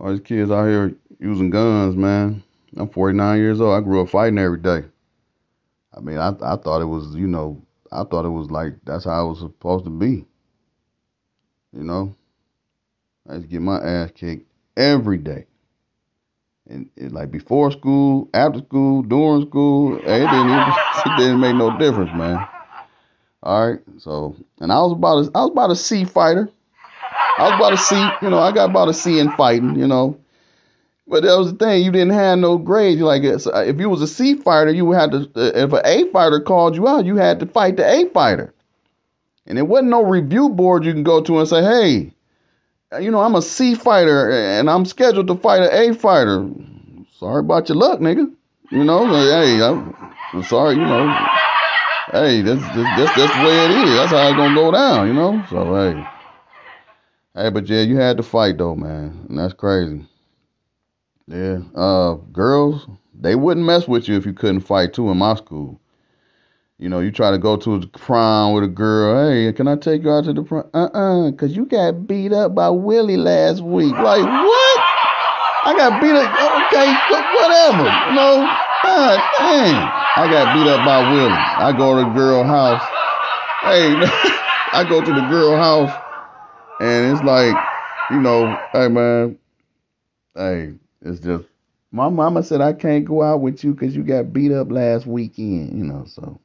All these kids out here using guns, man. I'm 49 years old. I grew up fighting every day. I mean, I I thought it was, you know, I thought it was like that's how it was supposed to be. You know, I to get my ass kicked every day. And it, like before school, after school, during school, it didn't it didn't make no difference, man. All right, so and I was about a, I was about a C fighter. I was about a C, you know, I got about a C in fighting, you know. But that was the thing, you didn't have no grades. Like uh, if you was a C fighter, you had to. Uh, if an A fighter called you out, you had to fight the A fighter. And there wasn't no review board you can go to and say, hey, uh, you know, I'm a C fighter and I'm scheduled to fight an A fighter. Sorry about your luck, nigga. You know, hey, I'm, I'm, sorry, you know. Hey, that's, that's, that's the way it is. That's how it's to go down, you know? So, hey. Hey, but yeah, you had to fight, though, man. And that's crazy. Yeah. Uh, girls, they wouldn't mess with you if you couldn't fight, too, in my school. You know, you try to go to a prom with a girl. Hey, can I take you out to the prom? Uh-uh, because you got beat up by Willie last week. Like, what? I got beat up. Okay, whatever. Know, God dang. I got beat up by Willie. I go to the girl house. Hey, I go to the girl house, and it's like, you know, hey, man, hey, it's just, my mama said I can't go out with you because you got beat up last weekend, you know, so.